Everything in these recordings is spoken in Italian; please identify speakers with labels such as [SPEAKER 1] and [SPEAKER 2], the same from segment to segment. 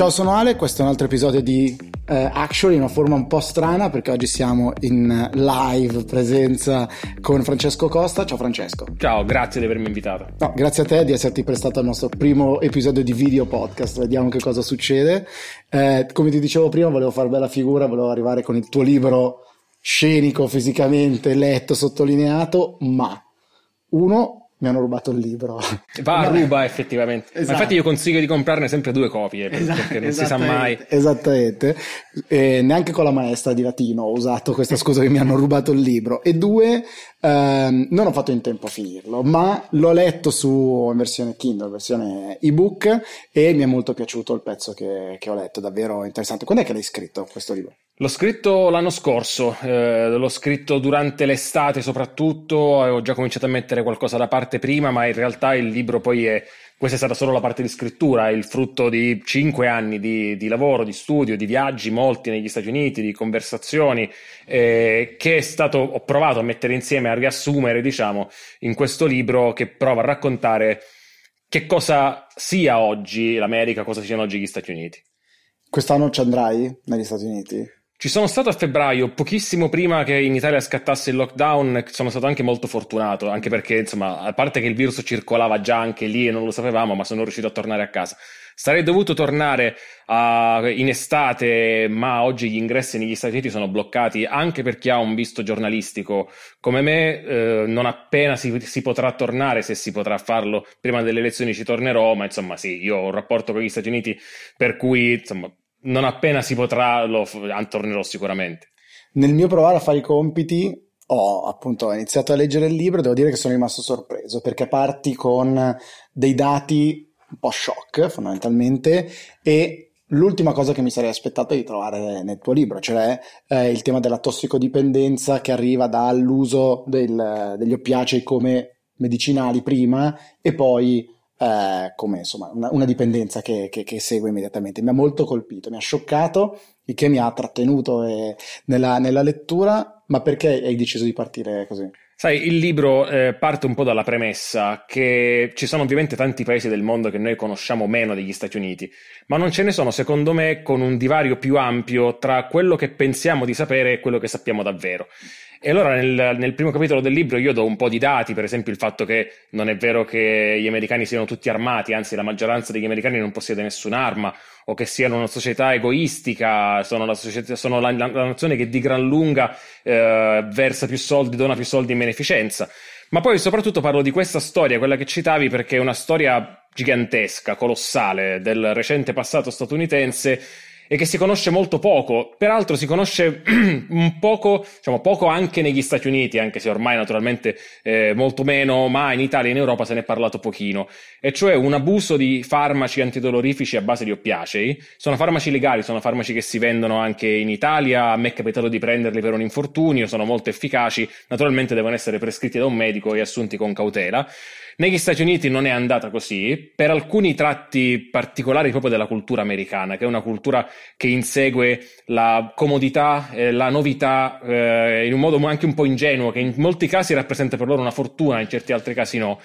[SPEAKER 1] Ciao, sono Ale, questo è un altro episodio di uh, Actually, in una forma un po' strana perché oggi siamo in live presenza con Francesco Costa. Ciao Francesco.
[SPEAKER 2] Ciao, grazie di avermi invitato.
[SPEAKER 1] No, grazie a te di esserti prestato al nostro primo episodio di video podcast, vediamo che cosa succede. Eh, come ti dicevo prima, volevo fare bella figura, volevo arrivare con il tuo libro scenico, fisicamente letto, sottolineato, ma uno mi hanno rubato il libro.
[SPEAKER 2] Va a ruba effettivamente. Esatto. infatti io consiglio di comprarne sempre due copie esatto, perché non si sa mai.
[SPEAKER 1] Esattamente. E neanche con la maestra di latino ho usato questa scusa che mi hanno rubato il libro. E due, ehm, non ho fatto in tempo a finirlo, ma l'ho letto su in versione Kindle, versione ebook e mi è molto piaciuto il pezzo che, che ho letto, davvero interessante. Quando è che l'hai scritto questo libro?
[SPEAKER 2] L'ho scritto l'anno scorso, eh, l'ho scritto durante l'estate soprattutto, ho già cominciato a mettere qualcosa da parte prima, ma in realtà il libro poi è, questa è stata solo la parte di scrittura, è il frutto di cinque anni di, di lavoro, di studio, di viaggi, molti negli Stati Uniti, di conversazioni, eh, che è stato, ho provato a mettere insieme, a riassumere, diciamo, in questo libro che prova a raccontare che cosa sia oggi l'America, cosa siano oggi gli Stati Uniti.
[SPEAKER 1] Quest'anno ci andrai negli Stati Uniti?
[SPEAKER 2] Ci sono stato a febbraio, pochissimo prima che in Italia scattasse il lockdown, sono stato anche molto fortunato, anche perché, insomma, a parte che il virus circolava già anche lì e non lo sapevamo, ma sono riuscito a tornare a casa. Sarei dovuto tornare uh, in estate, ma oggi gli ingressi negli Stati Uniti sono bloccati anche per chi ha un visto giornalistico come me. Eh, non appena si, si, potrà tornare, se si potrà farlo prima delle elezioni, ci tornerò. Ma insomma, sì, io ho un rapporto con gli Stati Uniti per cui insomma, non appena si potrà lo tornerò sicuramente.
[SPEAKER 1] Nel mio provare a fare i compiti ho appunto iniziato a leggere il libro e devo dire che sono rimasto sorpreso perché parti con dei dati un po' shock fondamentalmente e L'ultima cosa che mi sarei aspettato di trovare nel tuo libro, cioè eh, il tema della tossicodipendenza che arriva dall'uso del, degli oppiacei come medicinali prima e poi eh, come insomma una, una dipendenza che, che, che, segue immediatamente. Mi ha molto colpito, mi ha scioccato, il che mi ha trattenuto eh, nella, nella, lettura, ma perché hai deciso di partire così?
[SPEAKER 2] Sai, il libro eh, parte un po' dalla premessa che ci sono ovviamente tanti paesi del mondo che noi conosciamo meno degli Stati Uniti, ma non ce ne sono, secondo me, con un divario più ampio tra quello che pensiamo di sapere e quello che sappiamo davvero. E allora nel, nel, primo capitolo del libro io do un po' di dati, per esempio il fatto che non è vero che gli americani siano tutti armati, anzi la maggioranza degli americani non possiede nessun'arma, o che siano una società egoistica, sono la, società, sono la, la, la nazione che di gran lunga eh, versa più soldi, dona più soldi in beneficenza. Ma poi soprattutto parlo di questa storia, quella che citavi, perché è una storia gigantesca, colossale del recente passato statunitense e che si conosce molto poco. Peraltro si conosce un poco, diciamo poco anche negli Stati Uniti, anche se ormai naturalmente eh, molto meno, ma in Italia e in Europa se ne è parlato pochino. E cioè un abuso di farmaci antidolorifici a base di oppiacei. Sono farmaci legali, sono farmaci che si vendono anche in Italia. A me è capitato di prenderli per un infortunio, sono molto efficaci. Naturalmente devono essere prescritti da un medico e assunti con cautela. Negli Stati Uniti non è andata così, per alcuni tratti particolari proprio della cultura americana, che è una cultura che insegue la comodità, eh, la novità, eh, in un modo anche un po' ingenuo, che in molti casi rappresenta per loro una fortuna, in certi altri casi no.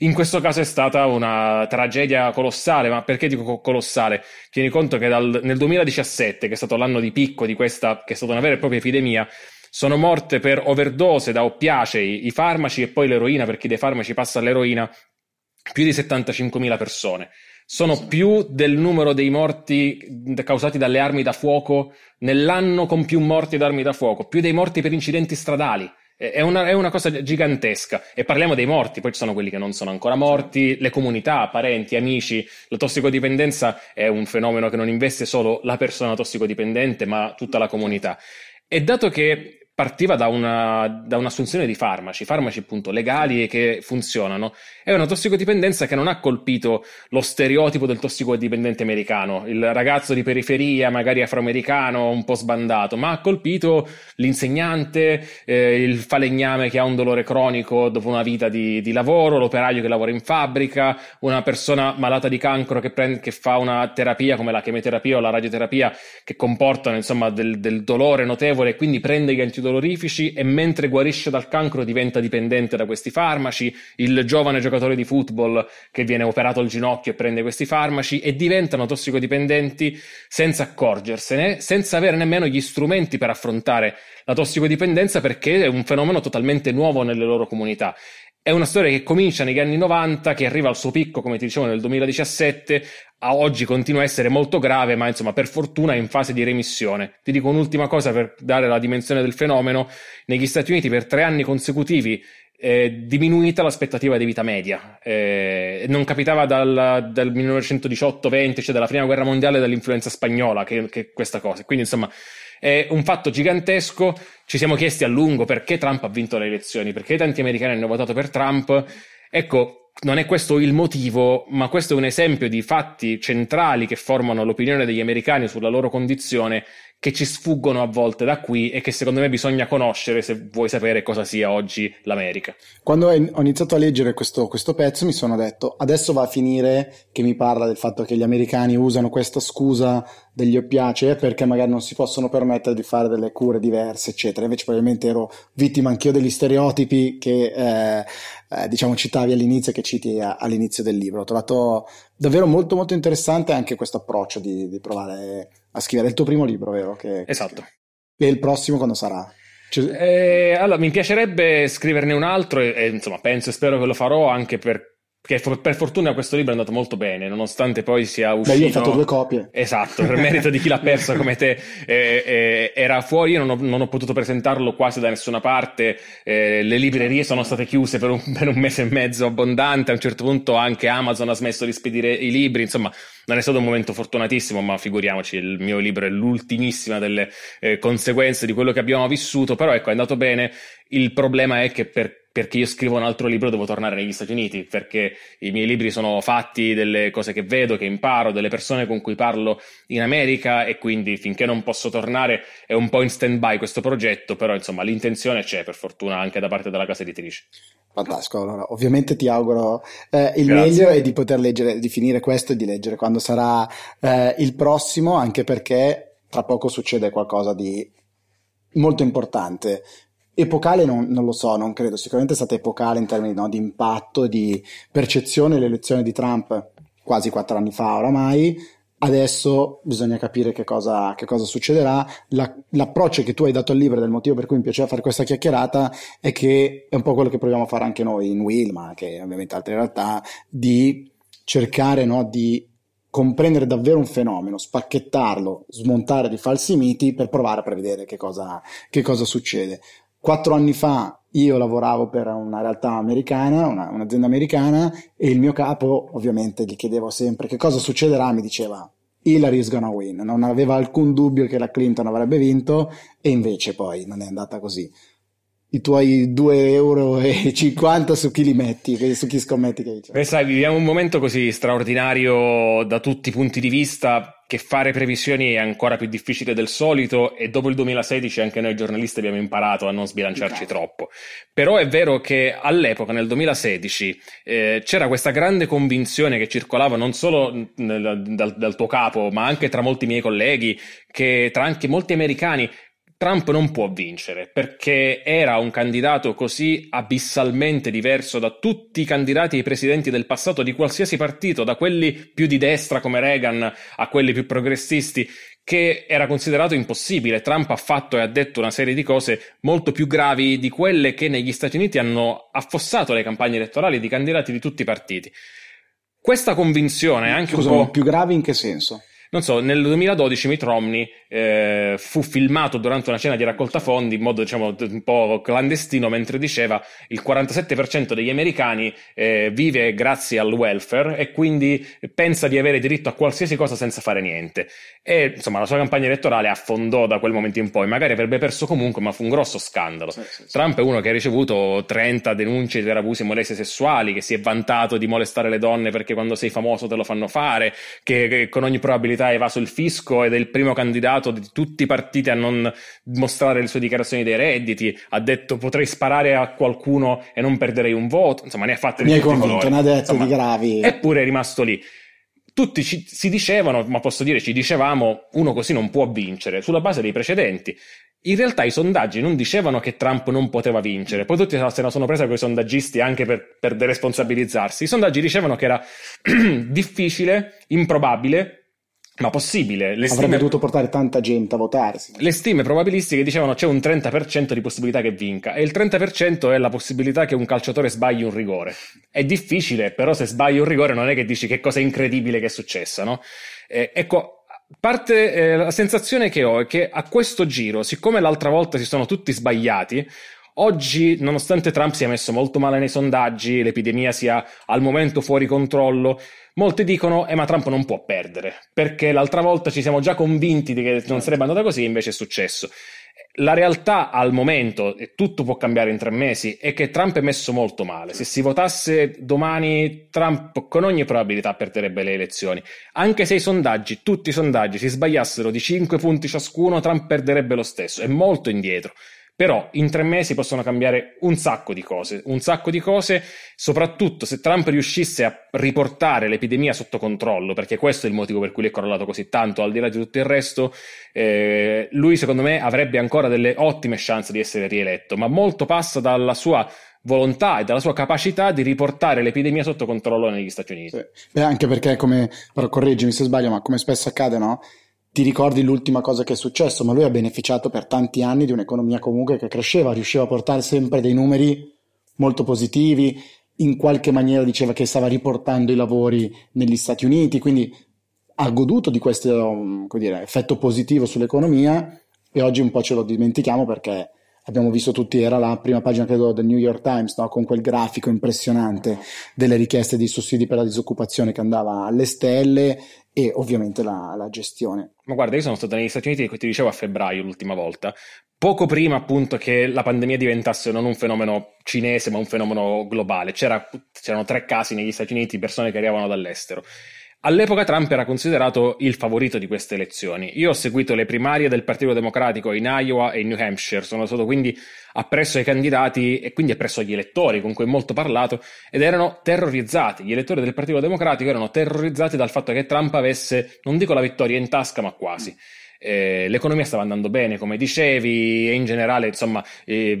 [SPEAKER 2] In questo caso è stata una tragedia colossale, ma perché dico colossale? Tieni conto che dal, nel 2017, che è stato l'anno di picco di questa, che è stata una vera e propria epidemia, sono morte per overdose da oppiacei, i farmaci e poi l'eroina, per chi dei farmaci passa all'eroina, più di 75.000 persone. Sono più del numero dei morti causati dalle armi da fuoco nell'anno con più morti da armi da fuoco, più dei morti per incidenti stradali. È una, è una, cosa gigantesca e parliamo dei morti, poi ci sono quelli che non sono ancora morti, le comunità, parenti, amici. La tossicodipendenza è un fenomeno che non investe solo la persona tossicodipendente, ma tutta la comunità. E dato che partiva da, una, da, un'assunzione di farmaci, farmaci appunto legali e che funzionano. È una tossicodipendenza che non ha colpito lo stereotipo del tossicodipendente americano, il ragazzo di periferia, magari afroamericano, un po' sbandato, ma ha colpito l'insegnante, eh, il falegname che ha un dolore cronico dopo una vita di, di, lavoro, l'operaio che lavora in fabbrica, una persona malata di cancro che, prende, che fa una terapia come la chemioterapia o la radioterapia che comportano insomma del, del dolore notevole e quindi prende gli antidolorifici antidolorifici e mentre guarisce dal cancro diventa dipendente da questi farmaci, il giovane giocatore di football che viene operato al ginocchio e prende questi farmaci e diventano tossicodipendenti senza accorgersene, senza avere nemmeno gli strumenti per affrontare la tossicodipendenza perché è un fenomeno totalmente nuovo nelle loro comunità. È una storia che comincia negli anni 90, che arriva al suo picco, come ti dicevo, nel 2017, a oggi continua a essere molto grave, ma insomma per fortuna è in fase di remissione. Ti dico un'ultima cosa per dare la dimensione del fenomeno. Negli Stati Uniti per tre anni consecutivi è diminuita l'aspettativa di vita media. Eh, non capitava dal, dal 1918-20, cioè dalla prima guerra mondiale, dall'influenza spagnola, che, che questa cosa. Quindi insomma è un fatto gigantesco. Ci siamo chiesti a lungo perché Trump ha vinto le elezioni, perché tanti americani hanno votato per Trump. Ecco, non è questo il motivo, ma questo è un esempio di fatti centrali che formano l'opinione degli americani sulla loro condizione che ci sfuggono a volte da qui e che secondo me bisogna conoscere se vuoi sapere cosa sia oggi l'America.
[SPEAKER 1] Quando ho iniziato a leggere questo, questo, pezzo mi sono detto adesso va a finire che mi parla del fatto che gli americani usano questa scusa degli oppiacei perché magari non si possono permettere di fare delle cure diverse eccetera invece probabilmente ero vittima anch'io degli stereotipi che eh, eh, diciamo citavi all'inizio e che citi a, all'inizio del libro ho trovato davvero molto molto interessante anche questo approccio di, di provare a scrivere il tuo primo libro, vero? Che,
[SPEAKER 2] esatto.
[SPEAKER 1] E il prossimo quando sarà?
[SPEAKER 2] Cioè... Eh, allora, mi piacerebbe scriverne un altro e, e, insomma penso e spero che lo farò anche per perché per fortuna questo libro è andato molto bene, nonostante poi sia uscito.
[SPEAKER 1] Beh, io ho fatto due copie.
[SPEAKER 2] Esatto, per merito di chi l'ha perso come te. Eh, eh, era fuori, io non ho, non ho, potuto presentarlo quasi da nessuna parte. Eh, le librerie sono state chiuse per un, per un, mese e mezzo abbondante. A un certo punto anche Amazon ha smesso di spedire i libri. Insomma, non è stato un momento fortunatissimo, ma figuriamoci, il mio libro è l'ultimissima delle eh, conseguenze di quello che abbiamo vissuto. Però ecco, è andato bene. Il problema è che per perché io scrivo un altro libro devo tornare negli Stati Uniti, perché i miei libri sono fatti delle cose che vedo, che imparo, delle persone con cui parlo in America e quindi finché non posso tornare è un po' in stand by questo progetto, però insomma l'intenzione c'è per fortuna anche da parte della casa editrice.
[SPEAKER 1] Fantastico, allora ovviamente ti auguro eh, il Grazie. meglio e di poter leggere, di finire questo e di leggere quando sarà eh, il prossimo, anche perché tra poco succede qualcosa di molto importante Epocale non, non, lo so, non credo, sicuramente è stata epocale in termini no, di impatto, di percezione l'elezione di Trump quasi quattro anni fa oramai, adesso bisogna capire che cosa, che cosa succederà. La, l'approccio che tu hai dato al libro, del motivo per cui mi piaceva fare questa chiacchierata, è che è un po' quello che proviamo a fare anche noi in Will, ma anche ovviamente altre realtà, di cercare no, di comprendere davvero un fenomeno, spacchettarlo, smontare di falsi miti per provare a prevedere che cosa, che cosa succede. Quattro anni fa io lavoravo per una realtà americana, una, un'azienda americana, e il mio capo, ovviamente, gli chiedevo sempre che cosa succederà, mi diceva Hillary is gonna win. Non aveva alcun dubbio che la Clinton avrebbe vinto, e invece poi non è andata così i tuoi 2,50 euro su chi li metti, su chi scommetti che dice.
[SPEAKER 2] Beh, sai, viviamo un momento così straordinario da tutti i punti di vista che fare previsioni è ancora più difficile del solito e dopo il 2016 anche noi giornalisti abbiamo imparato a non sbilanciarci okay. troppo. Però è vero che all'epoca, nel 2016, eh, c'era questa grande convinzione che circolava non solo nel, dal, dal tuo capo, ma anche tra molti miei colleghi, che tra anche molti americani, Trump non può vincere perché era un candidato così abissalmente diverso da tutti i candidati ai presidenti del passato di qualsiasi partito, da quelli più di destra come Reagan a quelli più progressisti, che era considerato impossibile. Trump ha fatto e ha detto una serie di cose molto più gravi di quelle che negli Stati Uniti hanno affossato le campagne elettorali di candidati di tutti i partiti. Questa convinzione anche
[SPEAKER 1] Scusa,
[SPEAKER 2] un po'...
[SPEAKER 1] più gravi in che senso?
[SPEAKER 2] Non so, nel 2012 Mitt Romney eh, fu filmato durante una cena di raccolta fondi in modo diciamo un po' clandestino mentre diceva il 47% degli americani eh, vive grazie al welfare e quindi pensa di avere diritto a qualsiasi cosa senza fare niente. E insomma la sua campagna elettorale affondò da quel momento in poi, magari avrebbe perso comunque, ma fu un grosso scandalo. Sì, sì, sì. Trump è uno che ha ricevuto 30 denunce per abusi e molestie sessuali, che si è vantato di molestare le donne perché quando sei famoso te lo fanno fare, che, che con ogni probabilità ha evaso il fisco ed è il primo candidato di tutti i partiti a non mostrare le sue dichiarazioni dei redditi, ha detto potrei sparare a qualcuno e non perderei un voto, insomma ne ha fatte
[SPEAKER 1] di Mi hai convinto, ne ha detto insomma, di gravi.
[SPEAKER 2] Eppure è rimasto lì. Tutti ci, si dicevano, ma posso dire ci dicevamo, uno così non può vincere, sulla base dei precedenti. in realtà i sondaggi non dicevano che Trump non poteva vincere, poi tutti se la sono presa con i sondaggisti anche per, per deresponsabilizzarsi. I sondaggi dicevano che era difficile, improbabile, ma possibile.
[SPEAKER 1] Le Avrebbe dovuto portare tanta gente a votarsi.
[SPEAKER 2] Le stime probabilistiche dicevano c'è un 30% di possibilità che vinca e il 30% è la possibilità che un calciatore sbagli un rigore. È difficile, però se sbagli un rigore non è che dici che cosa incredibile che è successa, no? Eh, ecco, parte eh, la sensazione che ho è che a questo giro, siccome l'altra volta si sono tutti sbagliati, oggi, nonostante Trump sia messo molto male nei sondaggi, l'epidemia sia al momento fuori controllo, molti dicono: Eh, ma Trump non può perdere, perché l'altra volta ci siamo già convinti che non sarebbe andata così, invece è successo. La realtà al momento, e tutto può cambiare in tre mesi, è che Trump è messo molto male. Se si votasse domani, Trump con ogni probabilità perderebbe le elezioni. Anche se i sondaggi, tutti i sondaggi, si sbagliassero di 5 punti ciascuno, Trump perderebbe lo stesso. È molto indietro. Però in tre mesi possono cambiare un sacco di cose, un sacco di cose, soprattutto se Trump riuscisse a riportare l'epidemia sotto controllo, perché questo è il motivo per cui l'è correlato così tanto, al di là di tutto il resto, eh, lui secondo me avrebbe ancora delle ottime chance di essere rieletto, ma molto passa dalla sua volontà e dalla sua capacità di riportare l'epidemia sotto controllo negli Stati Uniti.
[SPEAKER 1] Beh, anche perché, come, però correggimi se sbaglio, ma come spesso accade, no? Ti ricordi l'ultima cosa che è successo, ma lui ha beneficiato per tanti anni di un'economia comunque che cresceva, riusciva a portare sempre dei numeri molto positivi, in qualche maniera diceva che stava riportando i lavori negli Stati Uniti, quindi ha goduto di questo dire, effetto positivo sull'economia e oggi un po' ce lo dimentichiamo perché abbiamo visto tutti, era la prima pagina credo del New York Times, no? con quel grafico impressionante delle richieste di sussidi per la disoccupazione che andava alle stelle e ovviamente la, la gestione.
[SPEAKER 2] Ma guarda, io sono stato negli Stati Uniti, ti dicevo a febbraio l'ultima volta, poco prima appunto che la pandemia diventasse non un fenomeno cinese ma un fenomeno globale. C'era, c'erano tre casi negli Stati Uniti, persone che arrivavano dall'estero. All'epoca Trump era considerato il favorito di queste elezioni. Io ho seguito le primarie del Partito Democratico in Iowa e in New Hampshire, sono stato quindi appresso ai candidati e quindi appresso agli elettori con cui ho molto parlato ed erano terrorizzati. Gli elettori del Partito Democratico erano terrorizzati dal fatto che Trump avesse, non dico la vittoria in tasca, ma quasi eh, l'economia stava andando bene, come dicevi, e in generale, insomma, eh,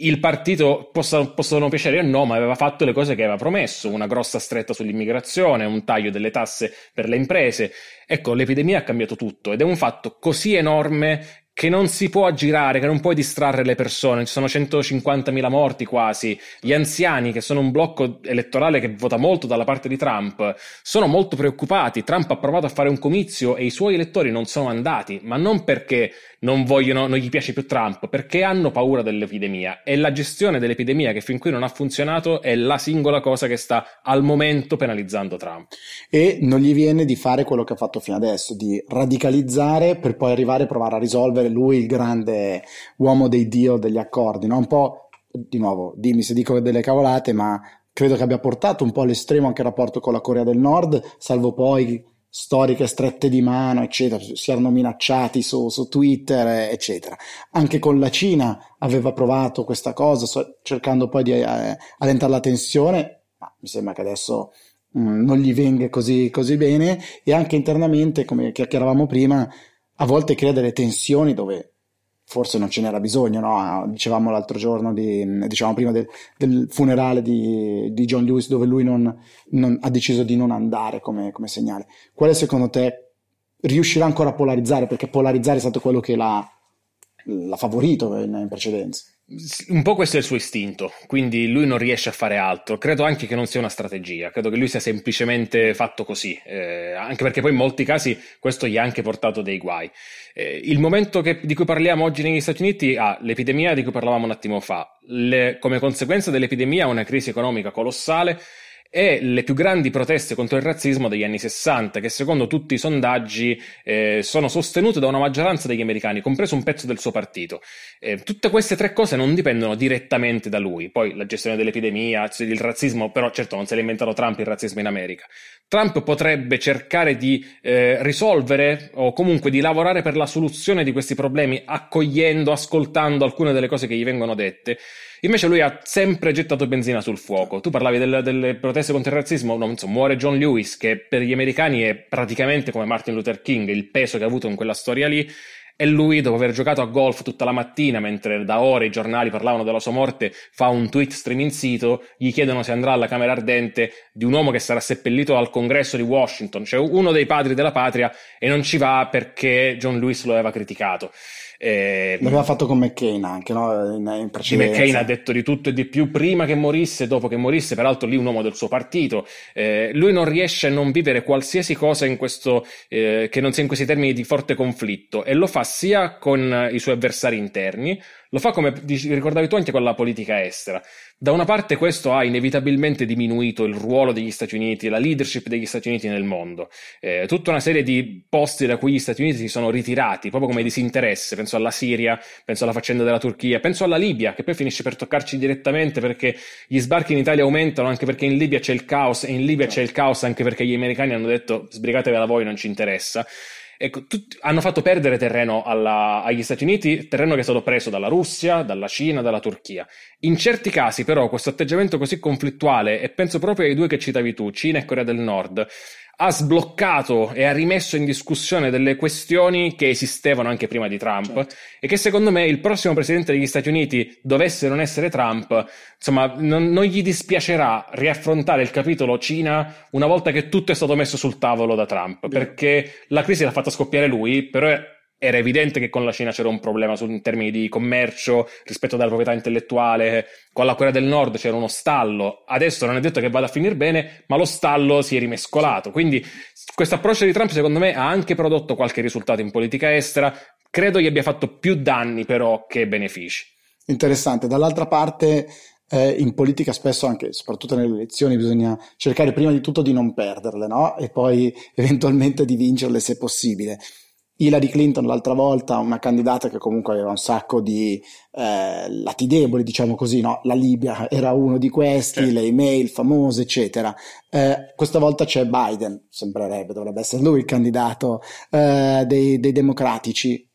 [SPEAKER 2] il partito possa, possono piacere o no, ma aveva fatto le cose che aveva promesso, una grossa stretta sull'immigrazione, un taglio delle tasse per le imprese. Ecco, l'epidemia ha cambiato tutto ed è un fatto così enorme che non si può aggirare, che non puoi distrarre le persone. Ci sono 150.000 morti quasi. Gli anziani, che sono un blocco elettorale che vota molto dalla parte di Trump, sono molto preoccupati. Trump ha provato a fare un comizio e i suoi elettori non sono andati, ma non perché non vogliono, non gli piace più Trump, perché hanno paura dell'epidemia. E la gestione dell'epidemia, che fin qui non ha funzionato, è la singola cosa che sta al momento penalizzando Trump.
[SPEAKER 1] E non gli viene di fare quello che ha fatto fino adesso, di radicalizzare per poi arrivare a provare a risolvere essere lui il grande uomo dei dio degli accordi, no? Un po', di nuovo, dimmi se dico delle cavolate, ma credo che abbia portato un po' all'estremo anche il rapporto con la Corea del Nord, salvo poi storiche strette di mano, eccetera, si erano minacciati su, su Twitter, eccetera. Anche con la Cina aveva provato questa cosa, so, cercando poi di eh, allentare la tensione, ma mi sembra che adesso mh, non gli venga così, così bene, e anche internamente, come chiacchieravamo prima, a volte crea delle tensioni dove forse non ce n'era bisogno, no? dicevamo l'altro giorno, di, dicevamo prima del, del funerale di, di, John Lewis dove lui non, non, ha deciso di non andare come, come, segnale. Quale secondo te riuscirà ancora a polarizzare? Perché polarizzare è stato quello che l'ha, l'ha favorito in, in precedenza.
[SPEAKER 2] Un po' questo è il suo istinto, quindi lui non riesce a fare altro. Credo anche che non sia una strategia, credo che lui sia semplicemente fatto così, eh, anche perché poi in molti casi questo gli ha anche portato dei guai. Eh, il momento che, di cui parliamo oggi negli Stati Uniti ha l'epidemia di cui parlavamo un attimo fa, Le, come conseguenza dell'epidemia una crisi economica colossale e le più grandi proteste contro il razzismo degli anni 60, che secondo tutti i sondaggi eh, sono sostenute da una maggioranza degli americani, compreso un pezzo del suo partito. Eh, tutte queste tre cose non dipendono direttamente da lui. Poi la gestione dell'epidemia, il razzismo, però certo non se l'ha inventato Trump il razzismo in America. Trump potrebbe cercare di eh, risolvere o comunque di lavorare per la soluzione di questi problemi, accogliendo, ascoltando alcune delle cose che gli vengono dette. Invece lui ha sempre gettato benzina sul fuoco. Tu parlavi del, delle proteste contro il razzismo, no, insomma, muore John Lewis, che per gli americani è praticamente come Martin Luther King, il peso che ha avuto in quella storia lì. e lui, dopo aver giocato a golf tutta la mattina, mentre da ore i giornali parlavano della sua morte, fa un tweet streaming sito, gli chiedono se andrà alla Camera Ardente di un uomo che sarà seppellito al congresso di Washington, cioè uno dei padri della patria, e non ci va perché John Lewis lo aveva criticato.
[SPEAKER 1] Eh, L'aveva fatto con McCain anche, no?
[SPEAKER 2] In, in di McCain ha detto di tutto e di più prima che morisse dopo che morisse, peraltro lì un uomo del suo partito. Eh, lui non riesce a non vivere qualsiasi cosa in questo, eh, che non sia in questi termini di forte conflitto e lo fa sia con i suoi avversari interni, lo fa come ricordavi tu anche con la politica estera. Da una parte questo ha inevitabilmente diminuito il ruolo degli Stati Uniti, la leadership degli Stati Uniti nel mondo. Eh, tutta una serie di posti da cui gli Stati Uniti si sono ritirati, proprio come disinteresse. Penso alla Siria, penso alla faccenda della Turchia, penso alla Libia, che poi finisce per toccarci direttamente perché gli sbarchi in Italia aumentano anche perché in Libia c'è il caos e in Libia c'è il caos anche perché gli americani hanno detto sbrigatevela voi, non ci interessa. Ecco, tutti, hanno fatto perdere terreno alla, agli Stati Uniti, terreno che è stato preso dalla Russia, dalla Cina, dalla Turchia. In certi casi, però, questo atteggiamento così conflittuale, e penso proprio ai due che citavi tu, Cina e Corea del Nord, ha sbloccato e ha rimesso in discussione delle questioni che esistevano anche prima di Trump certo. e che secondo me il prossimo presidente degli Stati Uniti dovesse non essere Trump, insomma, non, non, gli dispiacerà riaffrontare il capitolo Cina una volta che tutto è stato messo sul tavolo da Trump, perché la crisi l'ha fatta scoppiare lui, però era evidente che con la Cina c'era un problema su, in termini di commercio, rispetto alla proprietà intellettuale, con la Corea del Nord c'era uno stallo, adesso non è detto che vada a finire bene, ma lo stallo si è rimescolato, quindi questo approccio di Trump secondo me ha anche prodotto qualche risultato in politica estera, credo gli abbia fatto più danni però che benefici.
[SPEAKER 1] Interessante, dall'altra parte eh, in politica spesso anche, soprattutto nelle elezioni, bisogna cercare prima di tutto di non perderle, no? E poi eventualmente di vincerle se possibile. Hillary Clinton l'altra volta, una candidata che comunque aveva un sacco di eh, lati deboli, diciamo così, no? La Libia era uno di questi, certo. le email famose, eccetera. Eh, questa volta c'è Biden, sembrerebbe, dovrebbe essere lui il candidato eh, dei, dei democratici.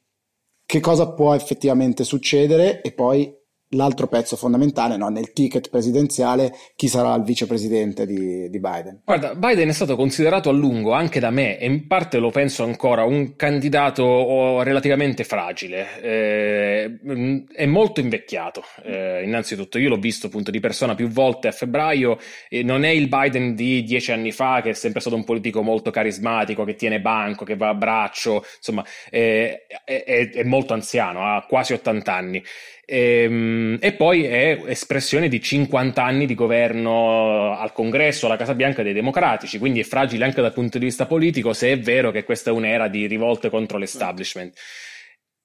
[SPEAKER 1] Che cosa può effettivamente succedere? E poi l'altro pezzo fondamentale no? nel ticket presidenziale chi sarà il vicepresidente di, di, Biden.
[SPEAKER 2] Guarda, Biden è stato considerato a lungo anche da me e in parte lo penso ancora un candidato oh, relativamente fragile, eh, è molto invecchiato eh, innanzitutto, io l'ho visto appunto di persona più volte a febbraio e non è il Biden di dieci anni fa che è sempre stato un politico molto carismatico, che tiene banco, che va a braccio, insomma è, è, è molto anziano, ha quasi 80 anni. E, ehm, e, poi è espressione di 50 anni di governo al congresso, alla Casa Bianca dei democratici, quindi è fragile anche dal punto di vista politico se è vero che questa è un'era di rivolte contro l'establishment.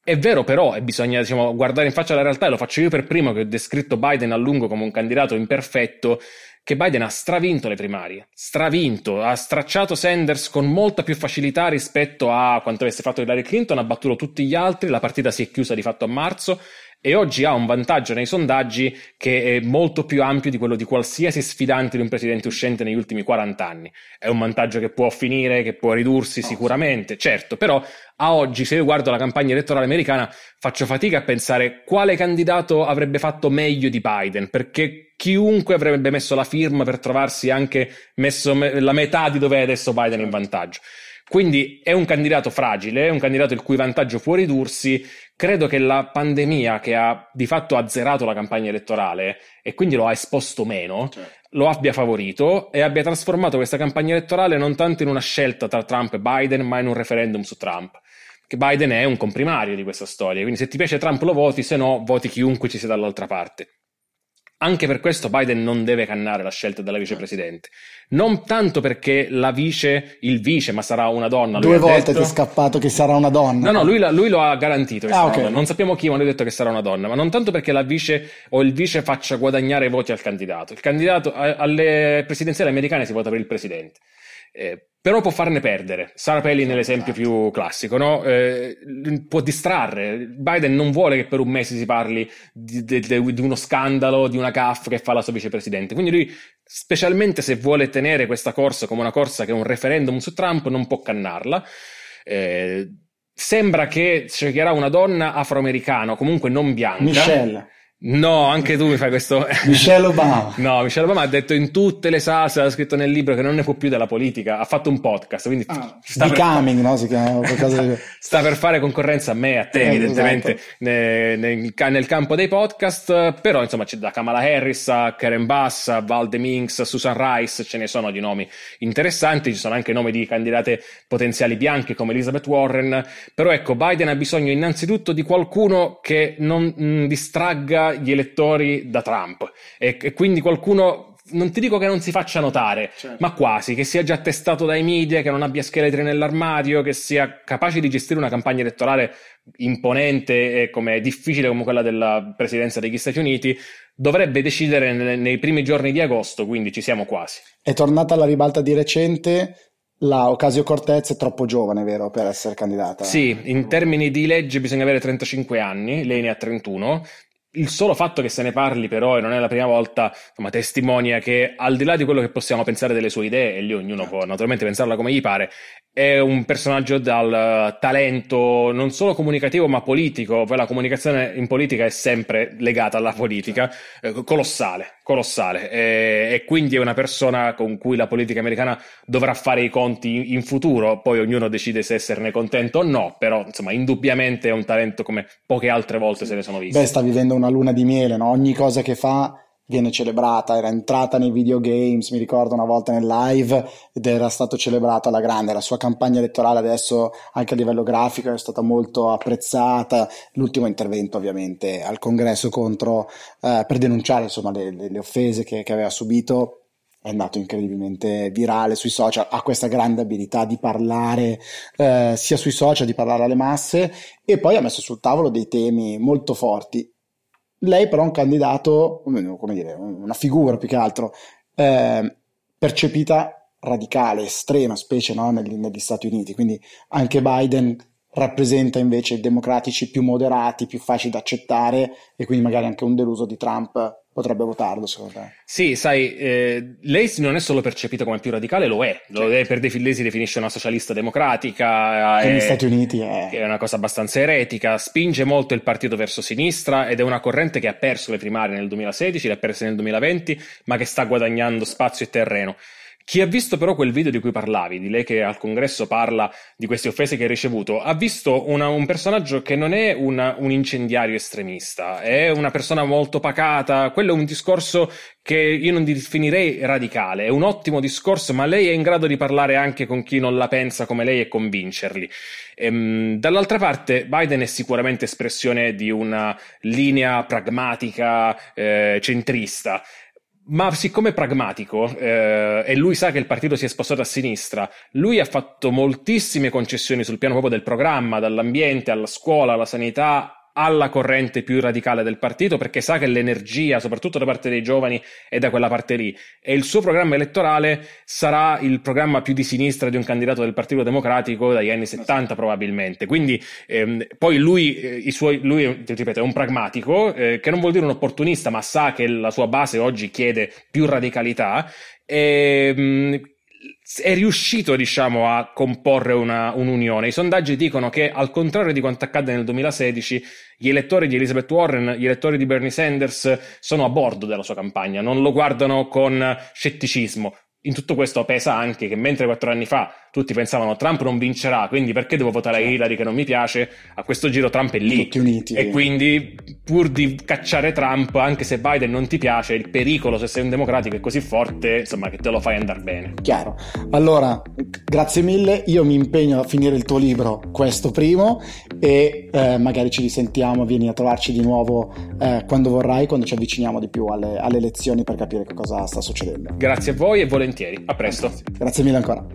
[SPEAKER 2] È vero però, e bisogna diciamo, guardare in faccia la realtà, e lo faccio io per primo che ho descritto Biden a lungo come un candidato imperfetto, che Biden ha stravinto le primarie, stravinto, ha stracciato Sanders con molta più facilità rispetto a quanto avesse fatto Hillary Clinton, ha battuto tutti gli altri, la partita si è chiusa di fatto a marzo e oggi ha un vantaggio nei sondaggi che è molto più ampio di quello di qualsiasi sfidante di un presidente uscente negli ultimi 40 anni. È un vantaggio che può finire, che può ridursi sicuramente, certo, però a oggi se io guardo la campagna elettorale americana faccio fatica a pensare quale candidato avrebbe fatto meglio di Biden, perché chiunque avrebbe messo la firma per trovarsi anche messo la metà di dove è adesso Biden in vantaggio. Quindi è un candidato fragile, è un candidato il cui vantaggio può ridursi. Credo che la pandemia, che ha di fatto azzerato la campagna elettorale e quindi lo ha esposto meno, certo. lo abbia favorito e abbia trasformato questa campagna elettorale non tanto in una scelta tra Trump e Biden, ma in un referendum su Trump. Che Biden è un comprimario di questa storia, quindi se ti piace Trump lo voti, se no voti chiunque ci sia dall'altra parte. Anche per questo Biden non deve cannare la scelta della vicepresidente. Non tanto perché la vice, il vice, ma sarà una donna.
[SPEAKER 1] Due volte detto... ti è scappato che sarà una donna.
[SPEAKER 2] No, no, lui, lui lo ha garantito. Ah, okay. Non sappiamo chi, ma lui ha detto che sarà una donna. Ma non tanto perché la vice o il vice faccia guadagnare voti al candidato. Il candidato alle presidenziali americane si vota per il presidente. Eh, però può farne perdere. Sarah Palin è l'esempio più classico, no? eh, può distrarre. Biden non vuole che per un mese si parli di, di, di uno scandalo, di una CAF che fa la sua vicepresidente. Quindi lui, specialmente se vuole tenere questa corsa come una corsa che è un referendum su Trump, non può cannarla. Eh, sembra che sceglierà una donna afroamericana, comunque non bianca.
[SPEAKER 1] Michelle.
[SPEAKER 2] No, anche tu mi fai questo.
[SPEAKER 1] Michelle Obama.
[SPEAKER 2] no, Michelle Obama ha detto in tutte le salse, ha scritto nel libro che non ne può più della politica. Ha fatto un podcast, quindi
[SPEAKER 1] ah, sta Becoming, per... no? Si chiama qualcosa di...
[SPEAKER 2] sta per fare concorrenza a me e a te, eh, evidentemente, esatto. nel, nel, nel, campo dei podcast. Però, insomma, c'è da Kamala Harris a Karen Bass, a Valde Minx, Susan Rice, ce ne sono di nomi interessanti. Ci sono anche nomi di candidate potenziali bianche come Elizabeth Warren. Però, ecco, Biden ha bisogno innanzitutto di qualcuno che non mh, distragga gli elettori da Trump e, e quindi qualcuno non ti dico che non si faccia notare, certo. ma quasi, che sia già testato dai media, che non abbia scheletri nell'armadio, che sia capace di gestire una campagna elettorale imponente e come difficile come quella della presidenza degli Stati Uniti, dovrebbe decidere nei, nei primi giorni di agosto, quindi ci siamo quasi.
[SPEAKER 1] È tornata alla ribalta di recente, la Ocasio Cortez è troppo giovane, vero, per essere candidata?
[SPEAKER 2] Sì, in termini di legge bisogna avere 35 anni, lei ne ha 31, il solo fatto che se ne parli però e non è la prima volta insomma, testimonia che al di là di quello che possiamo pensare delle sue idee e lì ognuno può naturalmente pensarla come gli pare è un personaggio dal talento non solo comunicativo ma politico, poi la comunicazione in politica è sempre legata alla politica, eh, colossale, colossale. E, e, quindi è una persona con cui la politica americana dovrà fare i conti in, futuro, poi ognuno decide se esserne contento o no, però insomma indubbiamente è un talento come poche altre volte se ne sono viste.
[SPEAKER 1] Beh, sta vivendo una luna di miele, no? ogni cosa che fa viene celebrata, era entrata nei videogames, mi ricordo una volta nel live ed era stato celebrato alla grande, la sua campagna elettorale adesso anche a livello grafico è stata molto apprezzata, l'ultimo intervento ovviamente al congresso contro, eh, per denunciare insomma le, le, le offese che, che aveva subito è andato incredibilmente virale sui social, ha questa grande abilità di parlare eh, sia sui social, di parlare alle masse e poi ha messo sul tavolo dei temi molto forti lei però è un candidato, come dire, una figura più che altro, eh, percepita radicale, estrema, specie no? negli, negli Stati Uniti. Quindi anche Biden rappresenta invece democratici più moderati, più facili da accettare e quindi magari anche un deluso di Trump potrebbe votarlo secondo te?
[SPEAKER 2] Sì, sai, eh, lei non è solo percepita come più radicale, lo è, lo è per definire, si definisce una socialista democratica.
[SPEAKER 1] Che negli Stati Uniti è...
[SPEAKER 2] è una cosa abbastanza eretica, spinge molto il partito verso sinistra ed è una corrente che ha perso le primarie nel 2016, le ha perse nel 2020, ma che sta guadagnando spazio e terreno. Chi ha visto però quel video di cui parlavi, di lei che al congresso parla di queste offese che ha ricevuto, ha visto una, un personaggio che non è una, un incendiario estremista, è una persona molto pacata, quello è un discorso che io non definirei radicale, è un ottimo discorso, ma lei è in grado di parlare anche con chi non la pensa come lei e convincerli. Ehm, dall'altra parte, Biden è sicuramente espressione di una linea pragmatica, eh, centrista. Ma siccome è pragmatico eh, e lui sa che il partito si è spostato a sinistra, lui ha fatto moltissime concessioni sul piano proprio del programma, dall'ambiente alla scuola, alla sanità, alla corrente più radicale del partito perché sa che l'energia, soprattutto da parte dei giovani, è da quella parte lì. E il suo programma elettorale sarà il programma più di sinistra di un candidato del Partito Democratico dagli anni 70 probabilmente. Quindi ehm, poi lui, eh, suoi, lui ripeto, è un pragmatico, eh, che non vuol dire un opportunista, ma sa che la sua base oggi chiede più radicalità. E, ehm, è riuscito, diciamo, a comporre una, un'unione. I sondaggi dicono che, al contrario di quanto accadde nel 2016, gli elettori di Elizabeth Warren, gli elettori di Bernie Sanders sono a bordo della sua campagna, non lo guardano con scetticismo. In tutto questo pesa anche che mentre quattro anni fa tutti pensavano Trump non vincerà, quindi perché devo votare certo. Hillary che non mi piace? A questo giro Trump è lì.
[SPEAKER 1] Tutti uniti.
[SPEAKER 2] E quindi pur di cacciare Trump, anche se Biden non ti piace, il pericolo se sei un democratico è così forte, insomma, che te lo fai andare bene.
[SPEAKER 1] Chiaro. Allora, grazie mille. Io mi impegno a finire il tuo libro, questo primo, e eh, magari ci risentiamo, vieni a trovarci di nuovo eh, quando vorrai, quando ci avviciniamo di più alle, alle elezioni per capire cosa sta succedendo.
[SPEAKER 2] Grazie a voi e volentieri. A presto.
[SPEAKER 1] Grazie mille ancora.